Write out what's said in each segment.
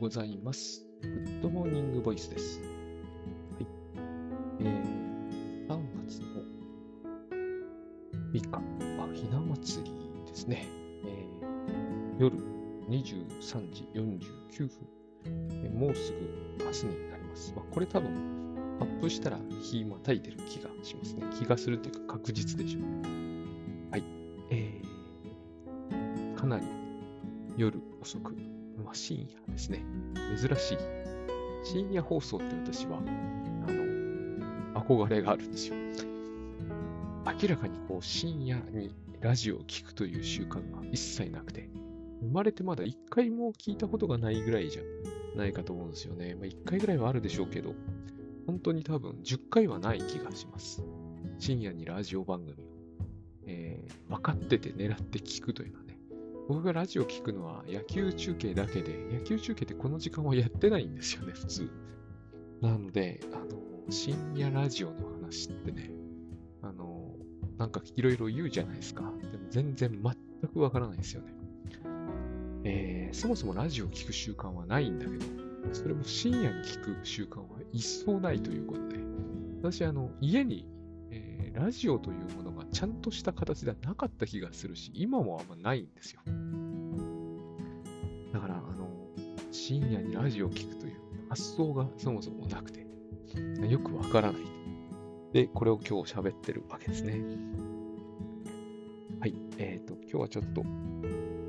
ございます。 Good Morning Voice です。はい。えー、3月の3日、あ、ひな祭りですね。えー、夜23時49分、えーもうすぐ明日になります。まあ、これ多分、アップしたら日またいでる気がしますね。気がするというか確実でしょう。はい。えー、かなり夜遅く、まあ、深夜ですね。珍しい。深夜放送って私は、あの、憧れがあるんですよ。明らかにこう深夜にラジオを聞くという習慣が一切なくて、生まれてまだ一回も聞いたことがないぐらいじゃないかと思うんですよね。まあ、一回ぐらいはあるでしょうけど、本当に多分10回はない気がします。深夜にラジオ番組を、えー分かってて狙って聞くというのはね。僕がラジオ聞くのは野球中継だけで、野球中継ってこの時間はやってないんですよね、普通。なので、あの、深夜ラジオの話ってね、あの、なんかいろいろ言うじゃないですか。でも全然全くわからないですよね。えーそもそもラジオを聞く習慣はないんだけど、それも深夜に聞く習慣は一層ないということで、私、あの、家に、えーラジオというものがちゃんとした形ではなかった気がするし、今もあんまないんですよ。だから、あの、深夜にラジオを聞くという発想がそもそもなくて、よくわからない。で、これを今日喋ってるわけですね。はい。えっ、と、今日はちょっと、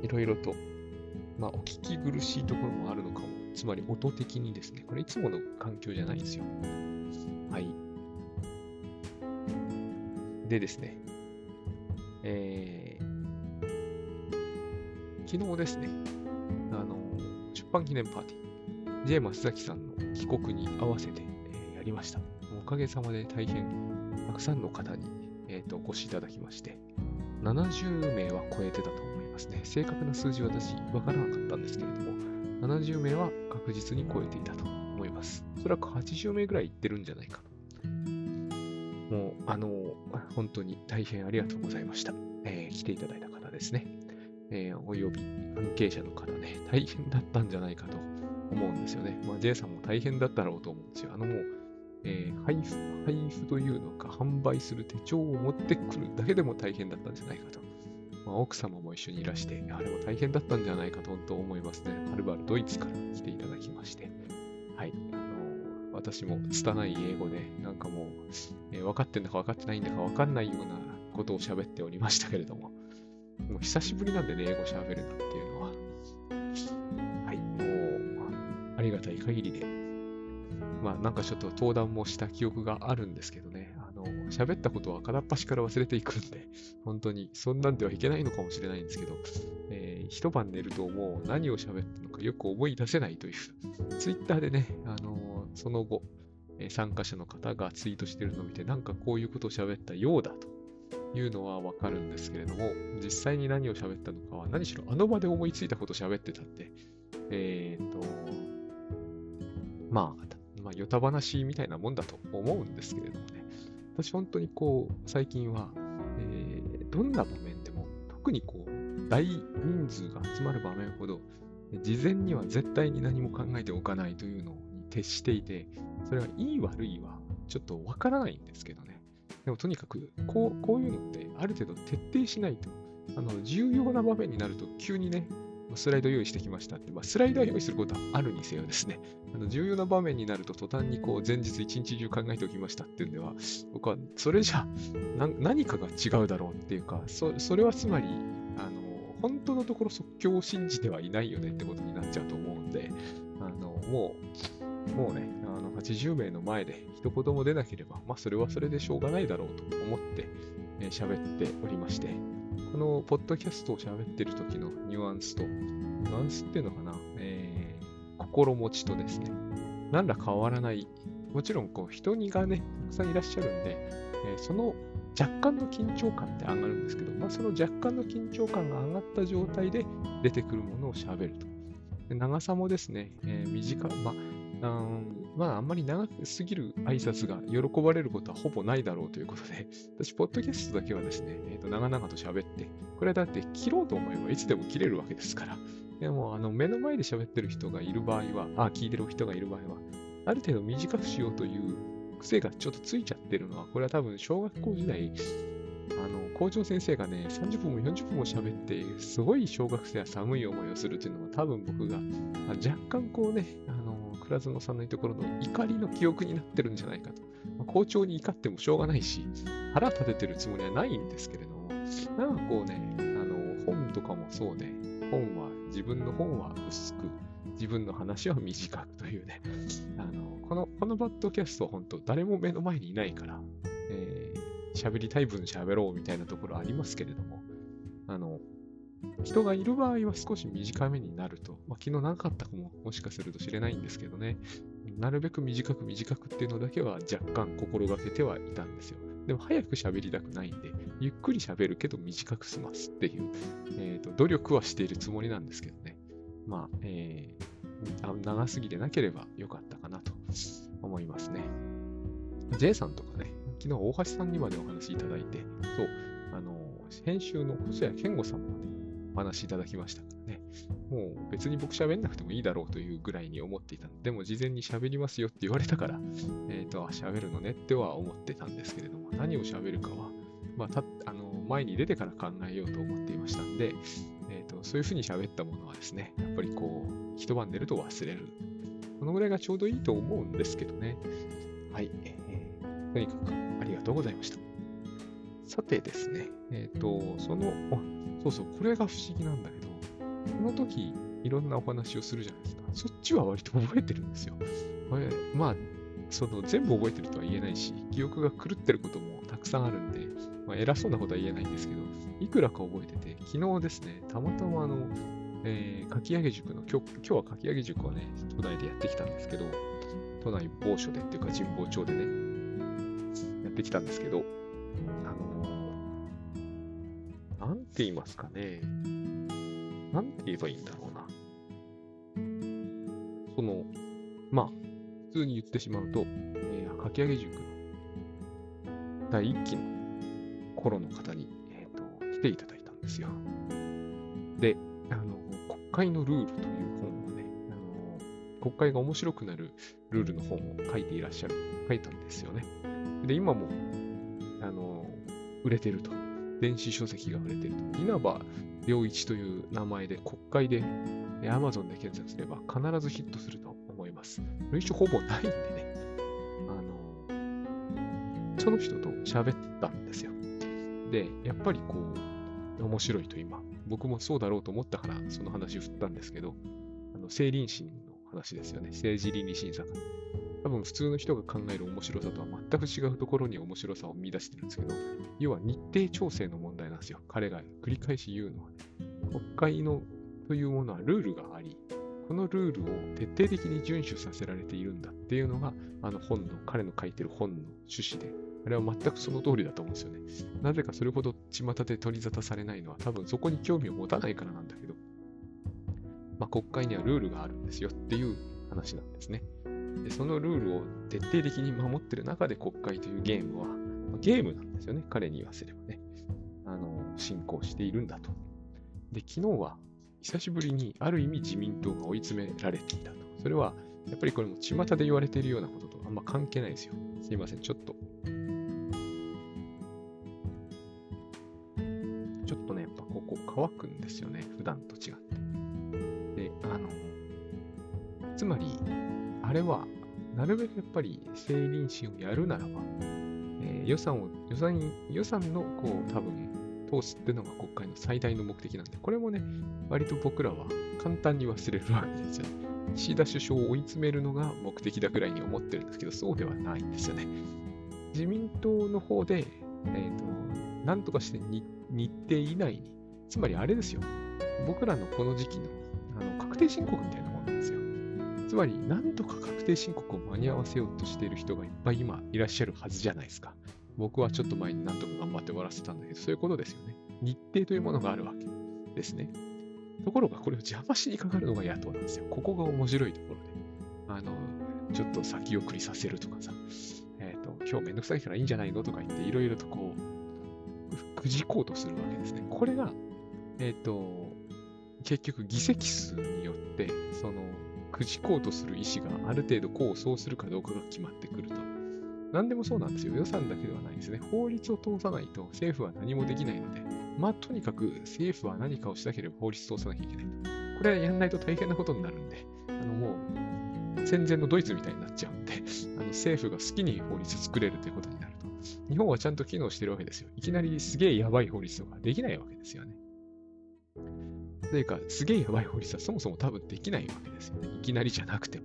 いろいろと、まあ、お聞き苦しいところもあるのかも。つまり、音的にですね。これ、いつもの環境じゃないんですよ。はい。でですね。えー、昨日ですね、あの、出版記念パーティー、J 松崎さんの帰国に合わせて、えーやりました。おかげさまで大変たくさんの方に、えーとお越しいただきまして、70名は超えてたと思いますね。正確な数字は私、わからなかったんですけれども、70名は確実に超えていたと思います。おそらく80名ぐらいいってるんじゃないかと。もう、あの、本当に大変ありがとうございました。えー来ていただいた方ですね。えーおよび関係者の方ね、大変だったんじゃないかと思うんですよね。まあ、J さんも大変だったろうと思うんですよ。あのもう、えー配布、配布というのか、販売する手帳を持ってくるだけでも大変だったんじゃないかと。まあ、奥様も一緒にいらして、あれも大変だったんじゃないかと本当思いますね。はるばるドイツから来ていただきまして。はい。私も拙い英語で、なんかもう、えー分かってんだか分かってないんだか分かんないようなことを喋っておりましたけれども、もう久しぶりなんでね、英語喋るなんていうのは。はい。もう、ありがたい限りで、まあなんかちょっと登壇もした記憶があるんですけどね、あの、喋ったことは片っ端から忘れていくんで、本当にそんなんではいけないのかもしれないんですけど、えー一晩寝るともう何を喋ったのかよく思い出せないという、ツイッターでね、あのその後、え参加者の方がツイートしてるのを見て、なんかこういうことを喋ったようだというのはわかるんですけれども、実際に何を喋ったのかは何しろあの場で思いついたことを喋ってたんで、えっ、と、まあ、まあ、ヨタ話みたいなもんだと思うんですけれどもね。私本当にこう、最近は、えーどんな場面でも、特にこう、大人数が集まる場面ほど、事前には絶対に何も考えておかないというのに徹していて、それはいい悪いはちょっとわからないんですけどね。でもとにかく、こう、こういうのってある程度徹底しないと、あの、重要な場面になると急にね、スライド用意してきましたって、まあ、スライドは用意することはあるにせよですね、あの重要な場面になると途端にこう前日一日中考えておきましたっていうんでは、僕はそれじゃ何かが違うだろうっていうか、そそれはつまり、あの、本当のところ即興を信じてはいないよねってことになっちゃうと思うんで、あの、もう、もうね、あの80名の前で一言も出なければ、まあそれはそれでしょうがないだろうと思ってえー喋、っておりまして、このポッドキャストを喋ってる時のニュアンスと、ニュアンスっていうのかな、えー心持ちとですね、何ら変わらない、もちろんこう人にがね、たくさんいらっしゃるんで、えーその若干の緊張感って上がるんですけど、まあ、その若干の緊張感が上がった状態で出てくるものを喋ると。長さもですね、えー短い、まあ、あーまあ、あんまり長すぎる挨拶が喜ばれることはほぼないだろうということで、私、ポッドキャストだけはですね、えーと長々と喋って、これだって切ろうと思えばいつでも切れるわけですから、でも、あの、目の前で喋ってる人がいる場合は、あ、聞いてる人がいる場合は、ある程度短くしようという癖がちょっとついちゃってるのは、これは多分小学校時代、あの、校長先生がね、30分も40分も喋って、すごい小学生は寒い思いをするというのは、多分僕が、若干こうね、あの、倉園さんのところの怒りの記憶になってるんじゃないかと。まあ、校長に怒ってもしょうがないし、腹立ててるつもりはないんですけれども、なんかこうね、あの、本とかもそうで、本は、自分の本は薄く、自分の話は短くというね、あの、この、このバッドキャストは、本当誰も目の前にいないから、喋りたい分喋ろうみたいなところありますけれども、あの、人がいる場合は少し短めになると、まあ、昨日なかったかももしかすると知れないんですけどね、なるべく短く短くっていうのだけは若干心がけてはいたんですよ。でも早く喋りたくないんで、ゆっくり喋るけど短く済ますっていう、えーと、努力はしているつもりなんですけどね。まあ、えー、長すぎでなければよかったかなと思いますね。J さんとかね、昨日大橋さんにまでお話いただいて、そう、あの、編集の細谷健吾さんまでお話いただきましたからね。もう別に僕喋んなくてもいいだろうというぐらいに思っていたでも事前に喋りますよって言われたから、えっ、ー、と、喋るのねっては思ってたんですけれども、何を喋るかは、まあ、たあの前に出てから考えようと思っていましたんで、えーと、そういうふうに喋ったものはですね、やっぱりこう、一晩寝ると忘れる。このぐらいがちょうどいいと思うんですけどね。はい。えー、とにかくありがとうございました。さてですね、えっ、ー、と、その、そうそう、これが不思議なんだけど、この時、いろんなお話をするじゃないですか。そっちは割と覚えてるんですよ。まあ、その全部覚えてるとは言えないし、記憶が狂ってることもたくさんあるんで、まあ、偉そうなことは言えないんですけど、いくらか覚えてて、昨日ですね、たまたまあの、えー、かき上げ塾の、今日今日はかき上げ塾をね、都内でやってきたんですけど、都内某所でっていうか神保町でね、やってきたんですけど、あの、なんて言いますかね、なんて言えばいいんだろうな。その、まあ、普通に言ってしまうと、えー、かき上げ塾の第1期の頃の方に、えーと、来ていただいたんですよ。で、あの、国会のルールという本をね、あの、国会が面白くなるルールの本を書いていらっしゃる、書いたんですよね。で、今も、あの、売れてると。電子書籍が売れてると。稲葉良一という名前で国会で Amazon で検索すれば必ずヒットすると思います。類書ほぼないんでね、あの、その人と喋ったんですよ。で、やっぱりこう、面白いと今、僕もそうだろうと思ったからその話振ったんですけど、あの、政倫審の話ですよね。政治倫理審査が。分普通の人が考える面白さとは全く違うところに面白さを見出してるんですけど、要は日程調整の問題なんですよ。彼が繰り返し言うのはね。国会のというものはルールがあり、このルールを徹底的に遵守させられているんだっていうのが、あの本の、彼の書いてる本の趣旨で、あれは全くその通りだと思うんですよね。なぜかそれほど巷で取り沙汰されないのは多分そこに興味を持たないからなんだけど、まあ、国会にはルールがあるんですよっていう話なんですね。でそのルールを徹底的に守ってる中で国会というゲームは、まあ、ゲームなんですよね。彼に言わせればね。あの、進行しているんだと。で、昨日は久しぶりにある意味自民党が追い詰められていたと。それは、やっぱりこれも巷で言われているようなこととあんま関係ないですよ。すいません、ちょっと。ちょっとね、やっぱここ乾くんですよね。普段と違って。で、あの、つまり、あれは、なるべくやっぱり政倫審をやるならば、えー、予算を、予算、予算の、こう、多分、通すっていうのが国会の最大の目的なんで、これもね、割と僕らは簡単に忘れるわけですよね。岸田首相を追い詰めるのが目的だぐらいに思ってるんですけど、そうではないんですよね。自民党の方で、えーと、なんとかして日程以内に、つまりあれですよ、僕らのこの時期のあの確定申告みたいなものなんですよ。つまり、なんとか確定申告を間に合わせようとしている人がいっぱい今いらっしゃるはずじゃないですか。僕はちょっと前になんとか頑張って終わらせたんだけど、そういうことですよね。日程というものがあるわけですね。ところが、これを邪魔しにかかるのが野党なんですよ。ここが面白いところで。あの、ちょっと先送りさせるとかさ、えっ、ー、と、今日めんどくさいからいいんじゃないのとか言って、いろいろとこう、くじこうとするわけですね。これが、えっ、ー、と、結局議席数によって、その、くじこうとする意思がある程度こうそうするかどうかが決まってくると。何でもそうなんですよ。予算だけではないですね。法律を通さないと政府は何もできないので、まあとにかく政府は何かをしなければ法律通さなきゃいけないと。これはやんないと大変なことになるんで、あのもう戦前のドイツみたいになっちゃうんで、あの政府が好きに法律作れるということになると。日本はちゃんと機能してるわけですよ。いきなりすげえやばい法律とかできないわけですよね。というか、すげえやばい法律はそもそも多分できないわけですよね。いきなりじゃなくても。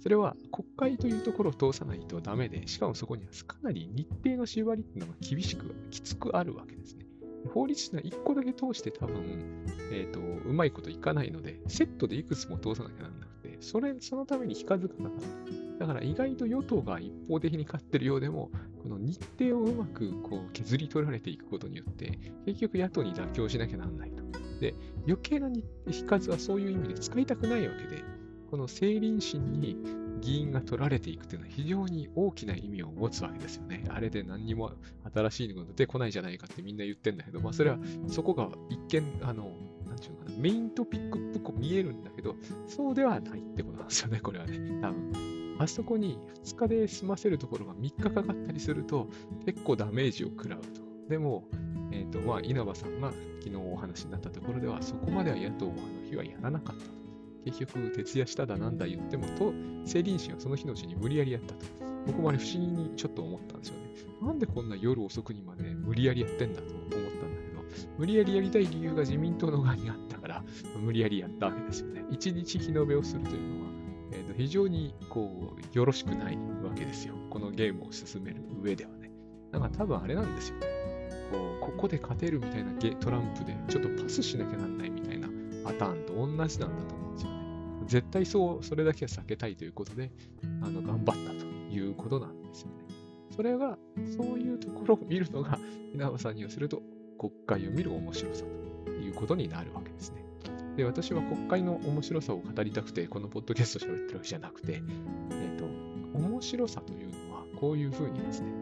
それは国会というところを通さないとダメで、しかもそこにはかなり日程の縛りっていうのが厳しく、きつくあるわけですね。法律ってのは1個だけ通して多分、えっ、ー、と、うまいこといかないので、セットでいくつも通さなきゃなんなくて、それ、そのために非数がかかる。だから意外と与党が一方的に勝ってるようでも、この日程をうまくこう削り取られていくことによって、結局野党に妥協しなきゃなんないと。で、余計な非数はそういう意味で使いたくないわけで、この政倫審に議員が取られていくというのは非常に大きな意味を持つわけですよね。あれで何にも新しいのが出てこないじゃないかってみんな言ってんだけど、まあそれはそこが一見、あの、なんていうのかな、メイントピックっぽく見えるんだけど、そうではないってことなんですよね、これはね、多分。あそこに2日で済ませるところが3日かかったりすると結構ダメージを食らうと。でも、え、ー、と、まあ、稲葉さんが昨日お話になったところでは、そこまでは野党はあの日はやらなかったと。結局、徹夜しただなんだ言っても、と、成林審はその日のうちに無理やりやったと。僕もあれ不思議にちょっと思ったんですよね。なんでこんな夜遅くにまで無理やりやってんだと思ったんだけど、無理やりやりたい理由が自民党の側にあったから、無理やりやったわけですよね。一日日延べをするというのは、えー、と非常にこう、よろしくないわけですよ。このゲームを進める上ではね。だか多分あれなんですよね。ここで勝てるみたいなゲトランプで、ちょっとパスしなきゃなんないみたいなパターンと同じなんだと思うんですよね。絶対そう、それだけは避けたいということで、あの、頑張ったということなんですよね。それが、そういうところを見るのが、稲葉さんにはすると、国会を見る面白さということになるわけですね。で、私は国会の面白さを語りたくて、このポッドキャスト喋ってるわけじゃなくて、えっ、ー、と、面白さというのは、こういうふうにですね、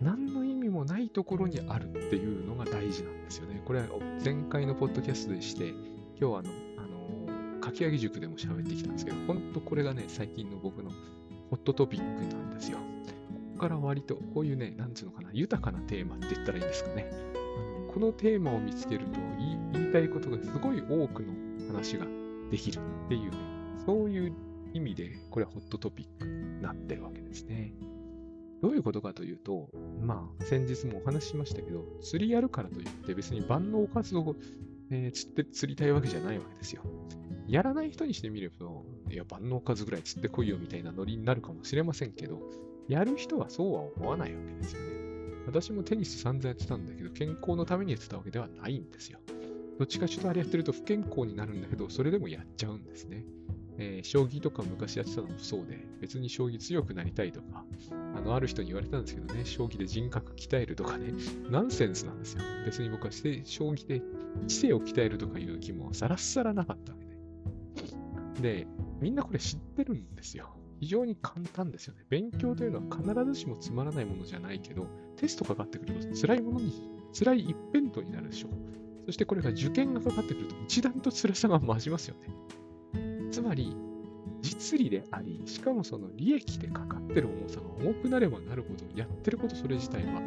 何のもないところにあるっていうのが大事なんですよね。これは前回のポッドキャストでして、今日はあの、あのかき上げ塾でも喋ってきたんですけど、本当これがね、最近の僕のホットトピックなんですよ。ここから割とこういうね、なんつうのかな、豊かなテーマって言ったらいいんですかね。あのこのテーマを見つけると言いたいことがすごい多くの話ができるっていうね、そういう意味でこれはホットトピックになってるわけですね。どういうことかというと、まあ、先日もお話ししましたけど、釣りやるからといって別に万能活動を、えー、釣って釣りたいわけじゃないわけですよ。やらない人にしてみれば、いや、万能数ぐらい釣ってこいよみたいなノリになるかもしれませんけど、やる人はそうは思わないわけですよね。私もテニス散々やってたんだけど、健康のためにやってたわけではないんですよ。どっちかちょっとあれやってると不健康になるんだけど、それでもやっちゃうんですね。えー、将棋とか昔やってたのもそうで、別に将棋強くなりたいとか、あの、ある人に言われたんですけどね、将棋で人格鍛えるとかね、ナンセンスなんですよ。別に僕はして将棋で知性を鍛えるとかいう気もさらっさらなかったわけでで、みんなこれ知ってるんですよ。非常に簡単ですよね。勉強というのは必ずしもつまらないものじゃないけど、テストかかってくると辛いものに、辛い一辺倒になるでしょう。そしてこれが受験がかかってくると一段と辛さが増しますよね。つまり、実利であり、しかもその利益でかかってる重さが重くなればなるほど、やってることそれ自体は、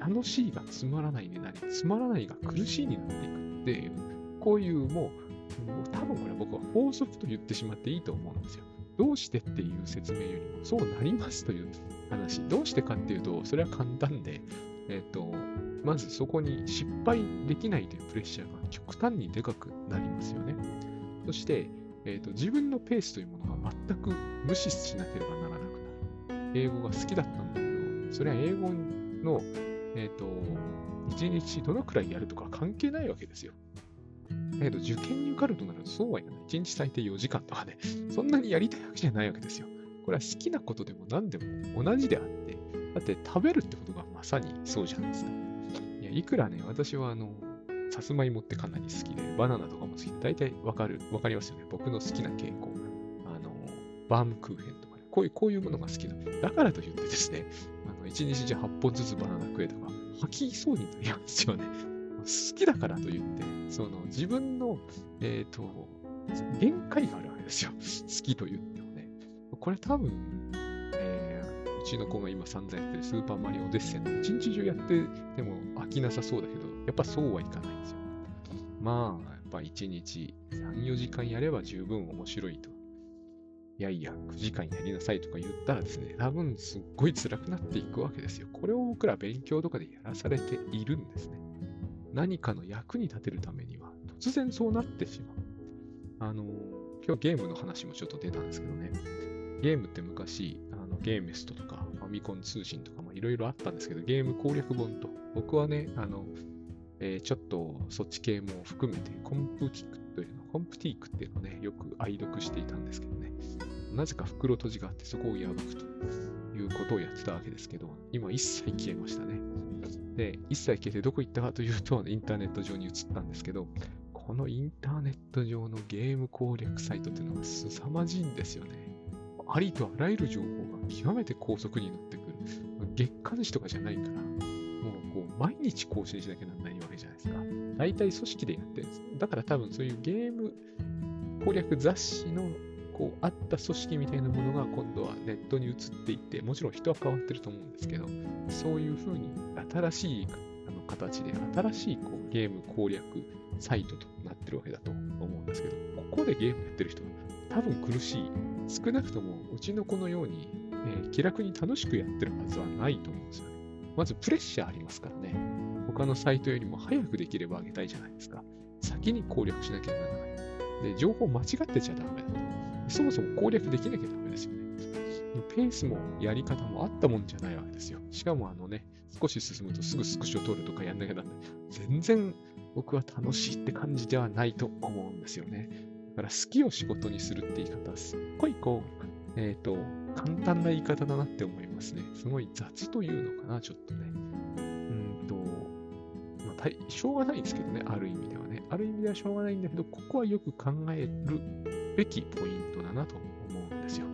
楽しいがつまらないになり、つまらないが苦しいになっていくっていう、こういうもう多分これ僕は法則と言ってしまっていいと思うんですよ。どうしてっていう説明よりも、そうなりますという話。どうしてかっていうと、それは簡単で、えっ、ー、と、まずそこに失敗できないというプレッシャーが極端にでかくなりますよね。そして、えーと、自分のペースというものが全く無視しなければならなくなる。英語が好きだったんだけど、それは英語の、えっ、ー、と、1日どのくらいやるとか関係ないわけですよ。だけど、受験に受かるとなるとそうはいかない。1日最低4時間とかね、そんなにやりたいわけじゃないわけですよ。これは好きなことでも何でも同じであって、だって食べるってことがまさにそうじゃないですか。いや、いくらね、私はあの、さつまいもってかなり好きで、バナナとかも好きで、大体わかる、わかりますよね。僕の好きな傾向。あの、バームクーヘンとかね、こういう、こういうものが好きだ。だからといってですね、あの、1日じゃ8本ずつバナナ食えとか、吐きそうになりますよね。好きだからといって、その自分の、えっ、ー、と、限界があるわけですよ。好きと言ってもね。これ多分、うちの子が今散々やってるスーパーマリオオデッセイの一日中やってても飽きなさそうだけど、やっぱそうはいかないんですよ。まあ、やっぱ1日3、4時間やれば十分面白いと。いやいや、9時間やりなさいとか言ったらですね、多分すっごい辛くなっていくわけですよ。これを僕ら勉強とかでやらされているんですね。何かの役に立てるためには、突然そうなってしまう。あの、今日ゲームの話もちょっと出たんですけどね、ゲームって昔、あのゲーメストとかファミコン通信とかいろいろあったんですけど、ゲーム攻略本と、僕はね、あの、えー、ちょっとそっち系も含めて、コンプティックというの、コンプティークっていうのをね、よく愛読していたんですけどね、なぜか袋閉じがあってそこを破くということをやってたわけですけど、今一切消えましたね。で、一切消えてどこ行ったかというと、インターネット上に移ったんですけど、このインターネット上のゲーム攻略サイトっていうのが凄まじいんですよね。ありとあらゆる情報が極めて高速に乗ってくる。月刊誌とかじゃないから、もうこう毎日更新しなきゃならないわけじゃないですか。大体組織でやってるんです。だから多分そういうゲーム攻略雑誌のこうあった組織みたいなものが今度はネットに移っていって、もちろん人は変わってると思うんですけど、そういうふうに新しいあの形で新しいこうゲーム攻略サイトとなってるわけだと思うんですけど、ここでゲームやってる人は多分苦しい。少なくともうちの子のように、えー、気楽に楽しくやってるはずはないと思うんですよね。まずプレッシャーありますからね。他のサイトよりも早くできればあげたいじゃないですか。先に攻略しなきゃならない。で、情報間違ってちゃダメだと。そもそも攻略できなきゃダメですよね。ペースもやり方もあったもんじゃないわけですよ。しかもあのね、少し進むとすぐスクショ取るとかやんなきゃならない。全然僕は楽しいって感じではないと思うんですよね。だから好きを仕事にするって言い方はすっごいこう、えっ、ー、と、簡単な言い方だなって思いますね。すごい雑というのかな、ちょっとね。うんと、まあ、しょうがないですけどね、ある意味ではね。ある意味ではしょうがないんだけど、ここはよく考えるべきポイントだなと思うんですよ。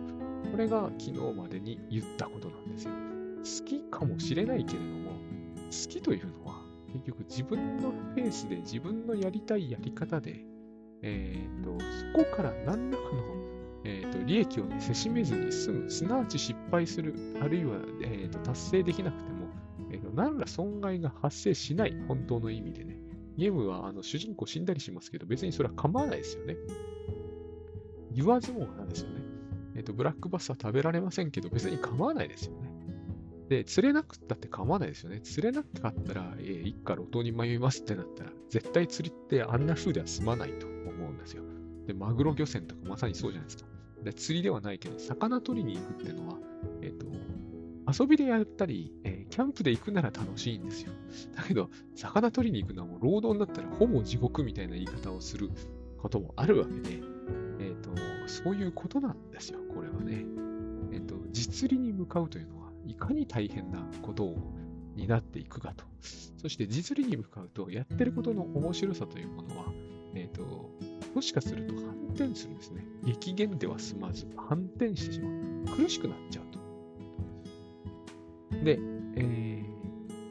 これが昨日までに言ったことなんですよ。好きかもしれないけれども、好きというのは、結局自分のペースで自分のやりたいやり方で、えっ、ー、と、そこから何らかの、えーと、利益を、ね、せしめずに済む、すなわち失敗する、あるいは、えーと、達成できなくても、えー、何ら損害が発生しない、本当の意味でね。ゲームはあの主人公死んだりしますけど、別にそれは構わないですよね。言わずもがなんですよね。えっ、ー、と、ブラックバスは食べられませんけど、別に構わないですよね。で、釣れなくったって構わないですよね。釣れなかったら、えー、一家路頭に迷いますってなったら、絶対釣りってあんな風では済まないと思うんですよ。で、マグロ漁船とかまさにそうじゃないですか。で、釣りではないけど、魚取りに行くっていうのは、えっ、ー、と、遊びでやったり、えー、キャンプで行くなら楽しいんですよ。だけど、魚取りに行くのはもう労働になったらほぼ地獄みたいな言い方をすることもあるわけで、え、ー、と、そういうことなんですよ、これはね。えっ、と、実利に向かうというのはいかに大変なことをになっていくかと。そして実利に向かうと、やってることの面白さというものは、えっ、ー、と、もしかすると反転するんですね。激減では済まず、反転してしまう。苦しくなっちゃう。で、え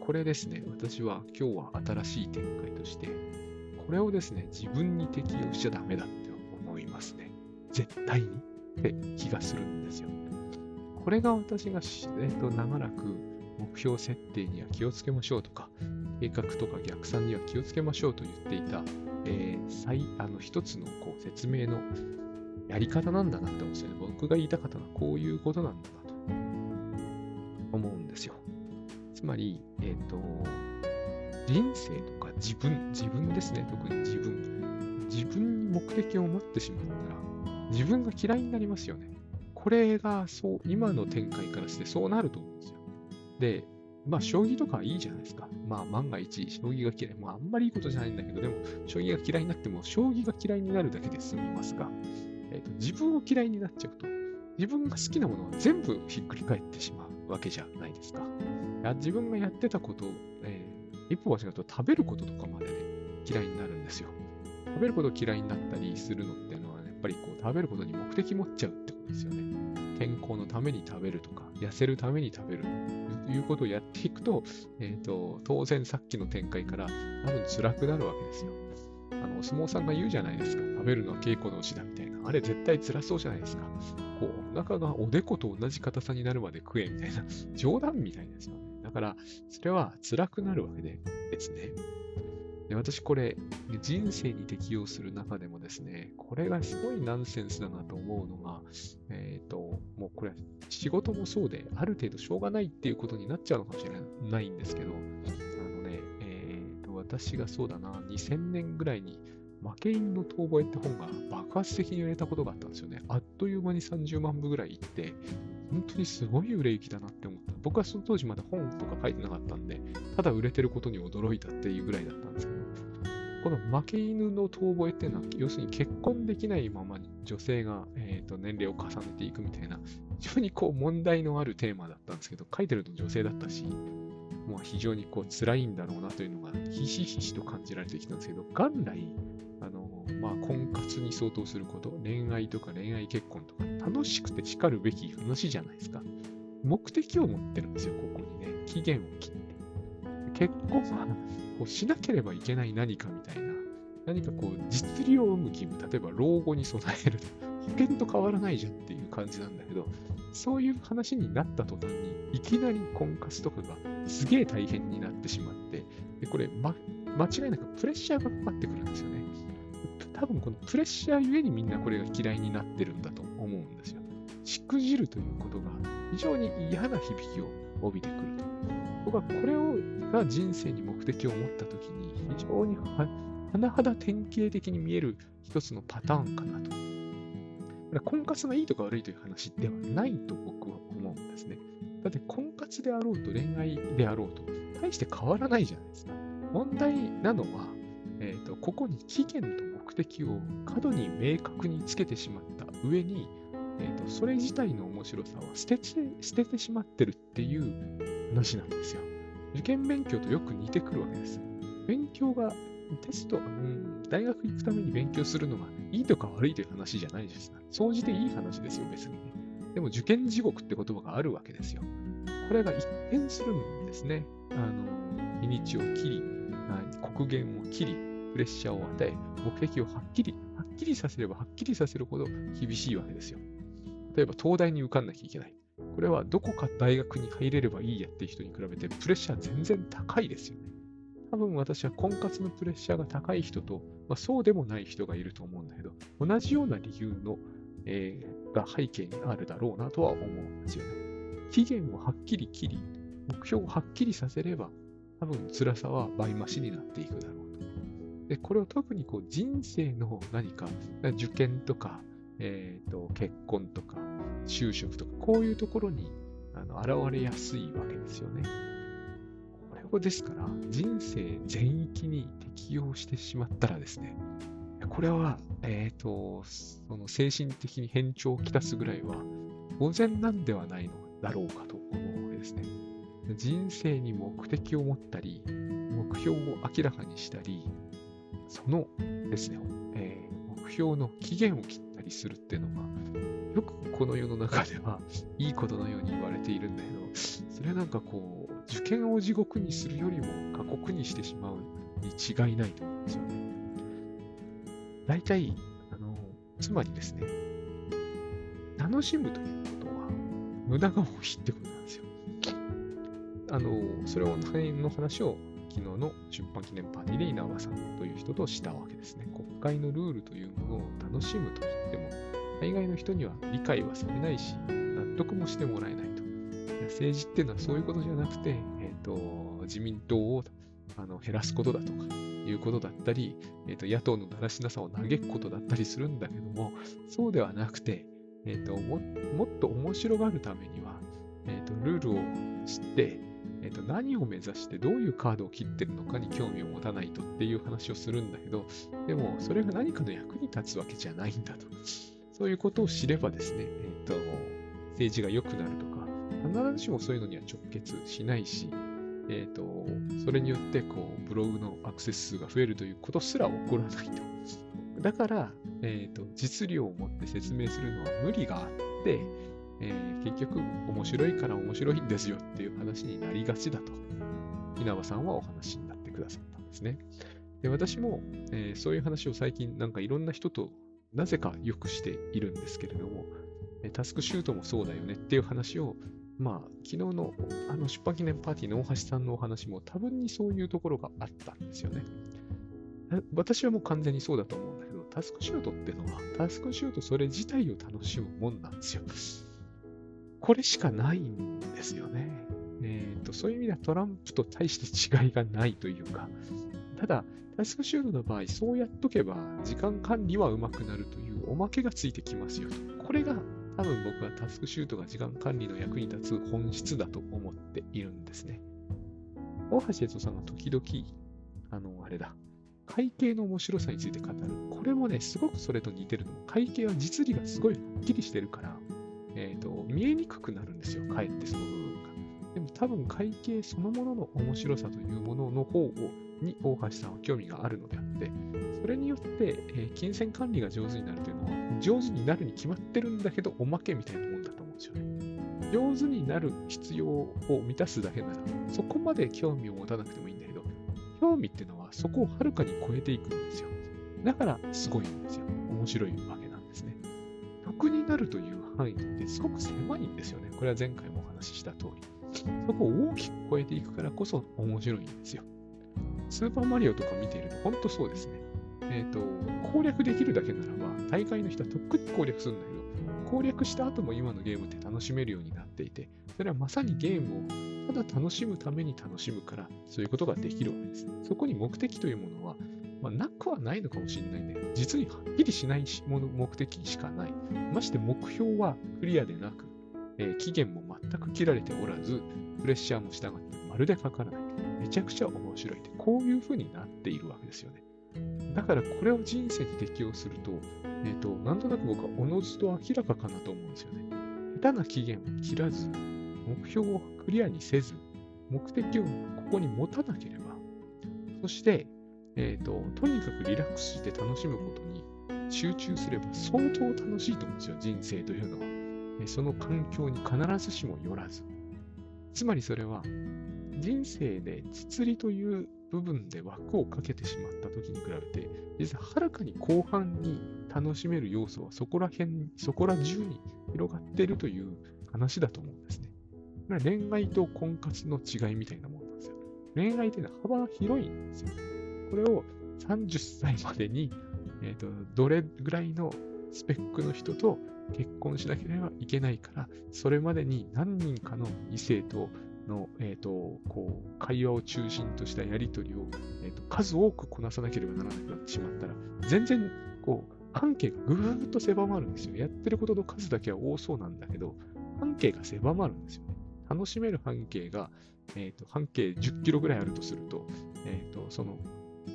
ー、これですね、私は今日は新しい展開として、これをですね、自分に適用しちゃダメだって思いますね。絶対にって気がするんですよ。これが私が、えーと、長らく目標設定には気をつけましょうとか、計画とか逆算には気をつけましょうと言っていた、えー、最あの一つのこう説明のやり方なんだなって思うんですよね。僕が言いたかったのはこういうことなんだなつまり、えっ、ー、と、人生とか自分、自分ですね、特に自分。自分に目的を持ってしまったら、自分が嫌いになりますよね。これがそう、今の展開からしてそうなると思うんですよ。で、まあ、将棋とかはいいじゃないですか。まあ、万が一、将棋が嫌い。まあ、あんまりいいことじゃないんだけど、でも、将棋が嫌いになっても、将棋が嫌いになるだけで済みますが、えーと、自分を嫌いになっちゃうと、自分が好きなものは全部ひっくり返ってしまうわけじゃないですか。や自分がやってたことを、えー、一歩間違うと食べることとかまでね、嫌いになるんですよ。食べること嫌いになったりするのってのはね、ぱりこう食べることに目的持っちゃうってことですよね。健康のために食べるとか、痩せるために食べるということをやっていくと、えっ、ー、と、当然さっきの展開から多分辛くなるわけですよ。あの、お相撲さんが言うじゃないですか。食べるのは稽古のうちだみたいな。あれ絶対辛そうじゃないですか。こう、お腹がおでこと同じ硬さになるまで食えみたいな。冗談みたいですよね。だから、それは辛くなるわけでですね。で私これ、人生に適用する中でもですね、これがすごいナンセンスだなと思うのが、えっ、ー、と、もうこれ仕事もそうで、ある程度しょうがないっていうことになっちゃうのかもしれないんですけど、あのね、えっ、ー、と、私がそうだな、2000年ぐらいに、負け犬の遠吠えって本が爆発的に売れたことがあったんですよね。あっという間に30万部ぐらいいって、本当にすごい売れ行きだなって思った。僕はその当時まだ本とか書いてなかったんで、ただ売れてることに驚いたっていうぐらいだったんですけど、この負け犬の遠吠えっていうのは、要するに結婚できないまま女性が、えー、と年齢を重ねていくみたいな、非常にこう問題のあるテーマだったんですけど、書いてるの女性だったし、もう非常にこう辛いんだろうなというのがひしひしと感じられてきたんですけど、元来、あ、まあ、婚活に相当すること、恋愛とか恋愛結婚とか、楽しくてしかるべき話じゃないですか。目的を持ってるんですよ、ここにね。期限を切って。結婚はこうしなければいけない何かみたいな、何かこう実利を生む義務、例えば老後に備えると、保険と変わらないじゃんっていう感じなんだけど、そういう話になった途端に、いきなり婚活とかがすげえ大変になってしまって、でこれ、ま、間違いなくプレッシャーがかかってくるんですよね。多分このプレッシャーゆえにみんなこれが嫌いになってるんだと思うんですよ。しくじるということが非常に嫌な響きを帯びてくると。僕はこれをが人生に目的を持ったときに非常に甚だ典型的に見える一つのパターンかなと。婚活がいいとか悪いという話ではないと僕は思うんですね。だって婚活であろうと恋愛であろうと大して変わらないじゃないですか。問題なのは、えーと、ここに期限と目的を過度に明確につけてしまった上に、えーと、それ自体の面白さを捨てて捨ててしまってるっていう話なんですよ。受験勉強とよく似てくるわけです。勉強が、テスト、うん、大学行くために勉強するのがいいとか悪いという話じゃないです。総じていい話ですよ、別に。でも受験地獄って言葉があるわけですよ。これが一変するんですね。あの、日にちを切り、国限を切り、プレッシャーを与え、目的をはっきり、はっきりさせればはっきりさせるほど厳しいわけですよ。例えば東大に受かんなきゃいけない。これはどこか大学に入れればいいやっていう人に比べてプレッシャー全然高いですよね。多分私は婚活のプレッシャーが高い人と、まあ、そうでもない人がいると思うんだけど、同じような理由の、えー、が背景にあるだろうなとは思うんですよね。期限をはっきり切り、目標をはっきりさせれば、多分辛さは倍増しになっていくだろう。で、これを特にこう人生の何か、受験とか、えーと、結婚とか就職とか、こういうところにあの現れやすいわけですよね。これをですから、人生全域に適用してしまったらですね、これは、えっ、ー、と、その精神的に変調をきたすぐらいは、当然なんではないのだろうかと思うわけですね。人生に目的を持ったり、目標を明らかにしたり、そのですね、えー、目標の期限を切ったりするっていうのが、よくこの世の中では いいことのように言われているんだけど、それはなんかこう、受験を地獄にするよりも過酷にしてしまうに違いないと思うんですよね。大体、あの、つまりですね、楽しむということは無駄が多いってことなんですよ。あの、それをの話を昨日の出版記念パーティーで稲葉さんという人としたわけですね。国会のルールというものを楽しむと言っても、大概の人には理解はされないし、納得もしてもらえないと。政治っていうのはそういうことじゃなくて、え、ー、と、自民党をあの減らすことだとか、いうことだったり、え、ー、と、野党のだらしなさを嘆くことだったりするんだけども、そうではなくて、え、ー、とも、もっと面白がるためには、えっ、と、ルールを知って、えっ、と、何を目指してどういうカードを切ってるのかに興味を持たないとっていう話をするんだけど、でも、それが何かの役に立つわけじゃないんだと。そういうことを知ればですね、えっ、と、政治が良くなるとか、必ずしもそういうのには直結しないし、えっ、と、それによって、こう、ブログのアクセス数が増えるということすら起こらないと。だから、えーと、実量を持って説明するのは無理があって、えー、結局面白いから面白いんですよっていう話になりがちだと、稲葉さんはお話になってくださったんですね。で私も、えー、そういう話を最近なんかいろんな人となぜかよくしているんですけれども、タスクシュートもそうだよねっていう話を、まあ、昨日のあの出版記念パーティーの大橋さんのお話も多分にそういうところがあったんですよね。私はもう完全にそうだと思うんだけど、タスクシュートってのは、タスクシュートそれ自体を楽しむもんなんですよ。これしかないんですよね。えーと、そういう意味ではトランプと大して違いがないというか、ただ、タスクシュートの場合、そうやっとけば、時間管理はうまくなるというおまけがついてきますよと。これが多分僕はタスクシュートが時間管理の役に立つ本質だと思っているんですね。大橋悦夫さんが時々、あの、あれだ、会計の面白さについて語る。これもね、すごくそれと似てるの。会計は実利がすごいはっきりしてるから、え、ー、と、見えにくくなるんですよ。かえってその部分が。でも多分会計そのものの面白さというものの方をに大橋さんは興味があるのであって、それによって、えー、金銭管理が上手になるというのは、上手になるに決まってるんだけど、おまけみたいなもんだと思うんですよね。上手になる必要を満たすだけなら、そこまで興味を持たなくてもいいんだけど、興味っていうのはそこをはるかに超えていくんですよ。だからすごいんですよ。面白いわけ6になるという範囲ってすごく狭いんですよね。これは前回もお話しした通り。そこを大きく超えていくからこそ面白いんですよ。スーパーマリオとか見ていると本当そうですね。えっ、ー、と、攻略できるだけならば、大会の人はとっくに攻略するんだけど、攻略した後も今のゲームって楽しめるようになっていて、それはまさにゲームをただ楽しむために楽しむから、そういうことができるわけです。そこに目的というものはまあ、なくはないのかもしれないんだけど、実にはっきりしないもの目的しかない。まして目標はクリアでなく、えー、期限も全く切られておらず、プレッシャーも従ってまるでかからない。めちゃくちゃ面白いって、こういう風になっているわけですよね。だからこれを人生に適用すると、えっ、ー、と、なんとなく僕はおのずと明らかかなと思うんですよね。下手な期限を切らず、目標をクリアにせず、目的をここに持たなければ、そして、えっ、ー、と、とにかくリラックスして楽しむことに集中すれば相当楽しいと思うんですよ、人生というのは。えその環境に必ずしもよらず。つまりそれは、人生で実利という部分で枠をかけてしまった時に比べて、実ははるかに後半に楽しめる要素はそこら辺、そこら中に広がっているという話だと思うんですね。恋愛と婚活の違いみたいなもんなんですよ。恋愛っていうのは幅が広いんですよ。これを30歳までに、えーと、どれぐらいのスペックの人と結婚しなければいけないから、それまでに何人かの異性との、えーと、こう会話を中心としたやり取りを、えーと、数多くこなさなければならなくなってしまったら、全然こう半径がぐーっと狭まるんですよ。やってることの数だけは多そうなんだけど、半径が狭まるんですよね。楽しめる半径が、えーと、半径10キロぐらいあるとすると、えー、とその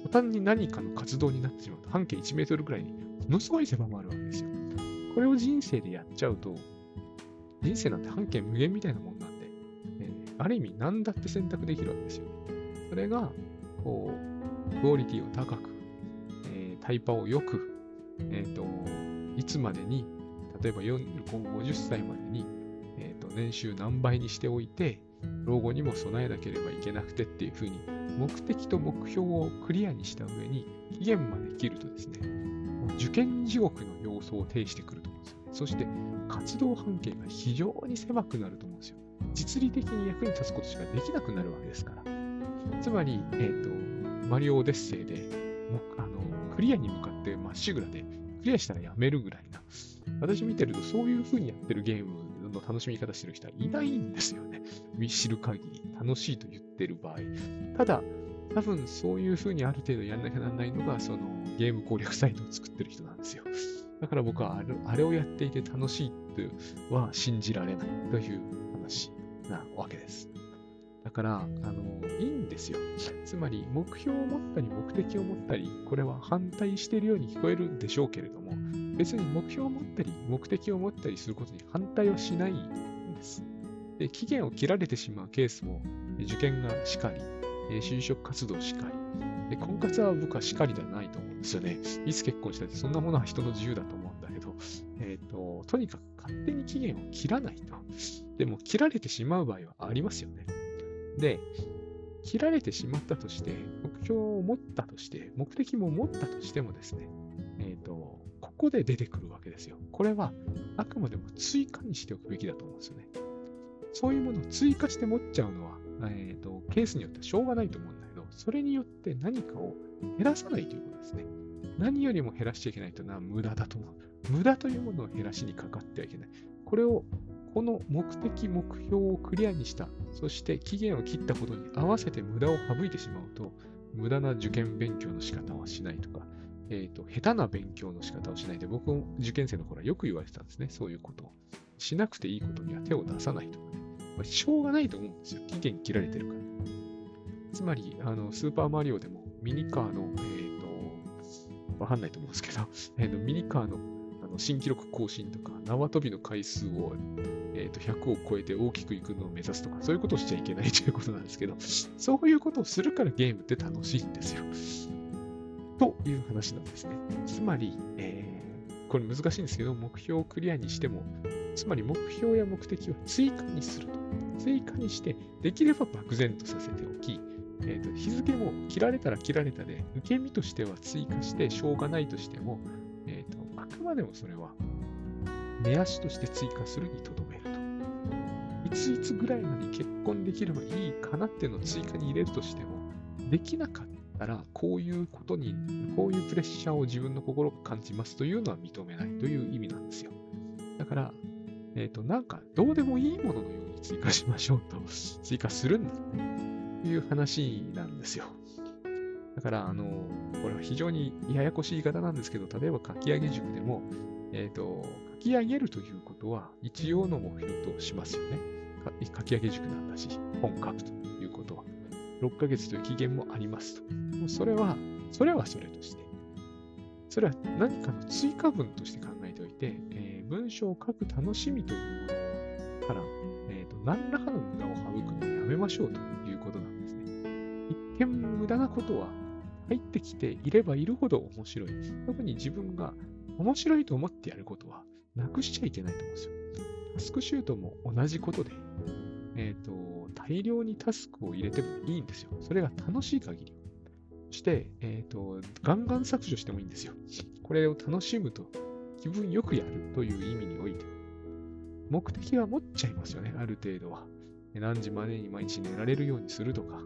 途端に何かの活動になってしまうと、半径1メートルぐらいにものすごい狭まるわけですよ。これを人生でやっちゃうと、人生なんて半径無限みたいなもんなんで、えー、ある意味何だって選択できるわけですよ。それが、こう、クオリティを高く、えー、タイパを良く、えっ、ー、と、いつまでに、例えば50歳までに、えーと、年収何倍にしておいて、老後にも備えなければいけなくてっていうふうに、目的と目標をクリアにした上に、期限まで切るとですね、受験地獄の要素を呈してくると思うんですよ。ねそして、活動半径が非常に狭くなると思うんですよ。実利的に役に立つことしかできなくなるわけですから。つまり、え、ー、と、マリオオデッセイで、あのクリアに向かってまっしぐらで、クリアしたらやめるぐらいな。私見てると、そういう風にやってるゲームの楽しみ方してる人はいないんですよね。見知る限り。楽しいと言ってる場合。ただ、多分そういう風にある程度やんなきゃならないのが、そのゲーム攻略サイトを作ってる人なんですよ。だから僕はあれをやっていて楽しいとは信じられないという話なわけです。だから、あの、いいんですよ。つまり、目標を持ったり、目的を持ったり、これは反対しているように聞こえるんでしょうけれども、別に目標を持ったり、目的を持ったりすることに反対はしないんです。で、期限を切られてしまうケースも、受験がしかり、就職活動しかり、婚活は僕はしかりではないと思うんですよね。いつ結婚したって、そんなものは人の自由だと思うんだけど、えっ、ー、と、とにかく勝手に期限を切らないと。でも、切られてしまう場合はありますよね。で、切られてしまったとして、目標を持ったとして、目的も持ったとしてもですね、えっ、ー、と、ここで出てくるわけですよ。これは、あくまでも追加にしておくべきだと思うんですよね。そういうものを追加して持っちゃうのは、え、ー、と、ケースによってはしょうがないと思うんだけど、それによって何かを減らさないということですね。何よりも減らしちゃいけないというのは無駄だと思う。無駄というものを減らしにかかってはいけない。これをこの目的、目標をクリアにした、そして期限を切ったことに合わせて無駄を省いてしまうと、無駄な受験勉強の仕方はしないとか、え、ー、と、下手な勉強の仕方をしないで、僕も受験生の頃はよく言われてたんですね、そういうことを。しなくていいことには手を出さないとかね。まあ、しょうがないと思うんですよ。期限切られてるから。つまり、あの、スーパーマリオでもミニカーの、えっ、ー、と、わかんないと思うんですけど、えー、とミニカーのあの新記録更新とか、縄跳びの回数をえー、と100を超えて大きくいくのを目指すとか、そういうことをしちゃいけないということなんですけど、そういうことをするからゲームって楽しいんですよ。という話なんですね。つまり、えー、これ難しいんですけど、目標をクリアにしても、つまり目標や目的を追加にすると。追加にして、できれば漠然とさせておき、えーと、日付も切られたら切られたで、受け身としては追加してしょうがないとしても、えーとあくまでもそれは目安として追加するにとどめると。いついつぐらいまで結婚できればいいかなっていうのを追加に入れるとしても、できなかったら、こういうことに、こういうプレッシャーを自分の心が感じますというのは認めないという意味なんですよ。だから、えっ、ー、と、なんか、どうでもいいもののように追加しましょうと、追加するんだという話なんですよ。だから、あの、これは非常にややこしい言い方なんですけど、例えば書き上げ塾でも、えっ、ー、と、書き上げるということは一応の目標としますよね。書き上げ塾なんだし、本書くと。6ヶ月という期限もありますと。もうそれは、それはそれとして。それは何かの追加文として考えておいて、えー、文章を書く楽しみというものから、えーと、何らかの無駄を省くのをやめましょうということなんですね。一見無駄なことは入ってきていればいるほど面白い。特に自分が面白いと思ってやることはなくしちゃいけないと思うんですよ。タスクシュートも同じことで、えっ、ー、と、大量にタスクを入れてもいいんですよ。それが楽しい限り。そして、えっ、ー、と、ガンガン削除してもいいんですよ。これを楽しむと気分よくやるという意味において目的は持っちゃいますよね、ある程度は。何時までに毎日寝られるようにするとか、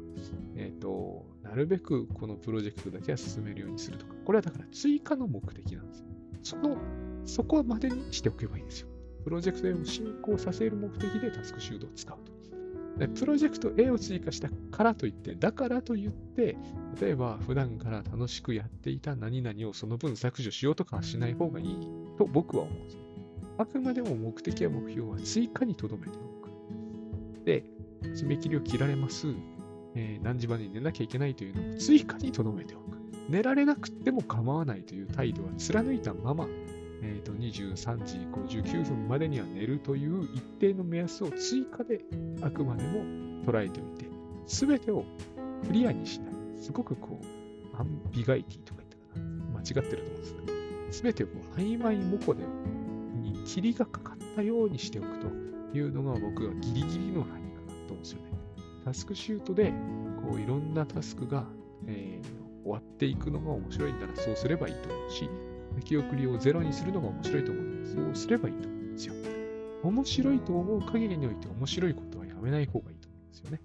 えっ、ー、と、なるべくこのプロジェクトだけは進めるようにするとか、これはだから追加の目的なんですよ。その、そこまでにしておけばいいんですよ。プロジェクト A を進行させる目的でタスクシュートを使うと。プロジェクト A を追加したからといって、だからといって、例えば普段から楽しくやっていた何々をその分削除しようとかはしない方がいいと僕は思うんです。あくまでも目的や目標は追加に留めておく。で、締め切りを切られます。えー、何時までに寝なきゃいけないというのを追加に留めておく。寝られなくても構わないという態度は貫いたまま、えーと、23時59分までには寝るという一定の目安を追加であくまでも捉えておいて、すべてをクリアにしない。すごくこう、アンビガイティとか言ったかな。間違ってると思うんですね。すべてを曖昧模倣でに霧がかかったようにしておくというのが僕はギリギリのラインかなと思うんですよね。タスクシュートでこういろんなタスクが、えー終わっていくのが面白いんだらそうすればいいと思うし、記憶りをゼロにするのが面白いと思うので、そうすればいいと思うんですよ。面白いと思う限りにおいて面白いことはやめない方がいいと思うんですよね。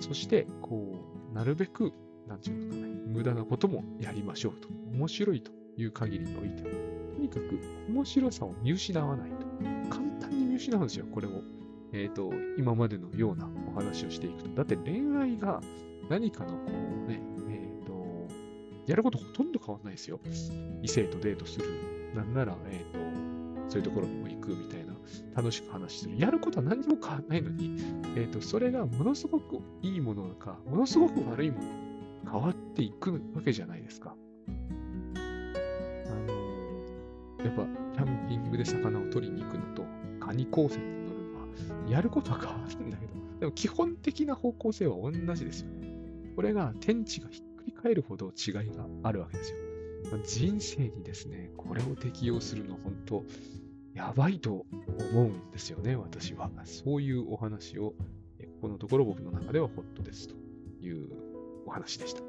そして、こう、なるべく、なんていうのかな、無駄なこともやりましょうと。面白いという限りにおいては、とにかく面白さを見失わないと。簡単に見失うんですよ、これを。えっ、ー、と、今までのようなお話をしていくと。だって恋愛が何かのこうね、やることほとんど変わんないですよ。異性とデートする。なんなら、えっ、ー、と、そういうところにも行くみたいな、楽しく話する。やることは何にも変わんないのに、えっ、ー、と、それがものすごくいいものか、ものすごく悪いものに変わっていくわけじゃないですか。あのやっぱ、キャンピングで魚を取りに行くのと、カニ光線に乗るのは、やることは変わるんだけど、でも基本的な方向性は同じですよね。これが天地がひっり返るほど違いがあるわけですよ。人生にですね、これを適用するの本当、やばいと思うんですよね、私は。そういうお話を、ここのところ僕の中ではホットですというお話でした。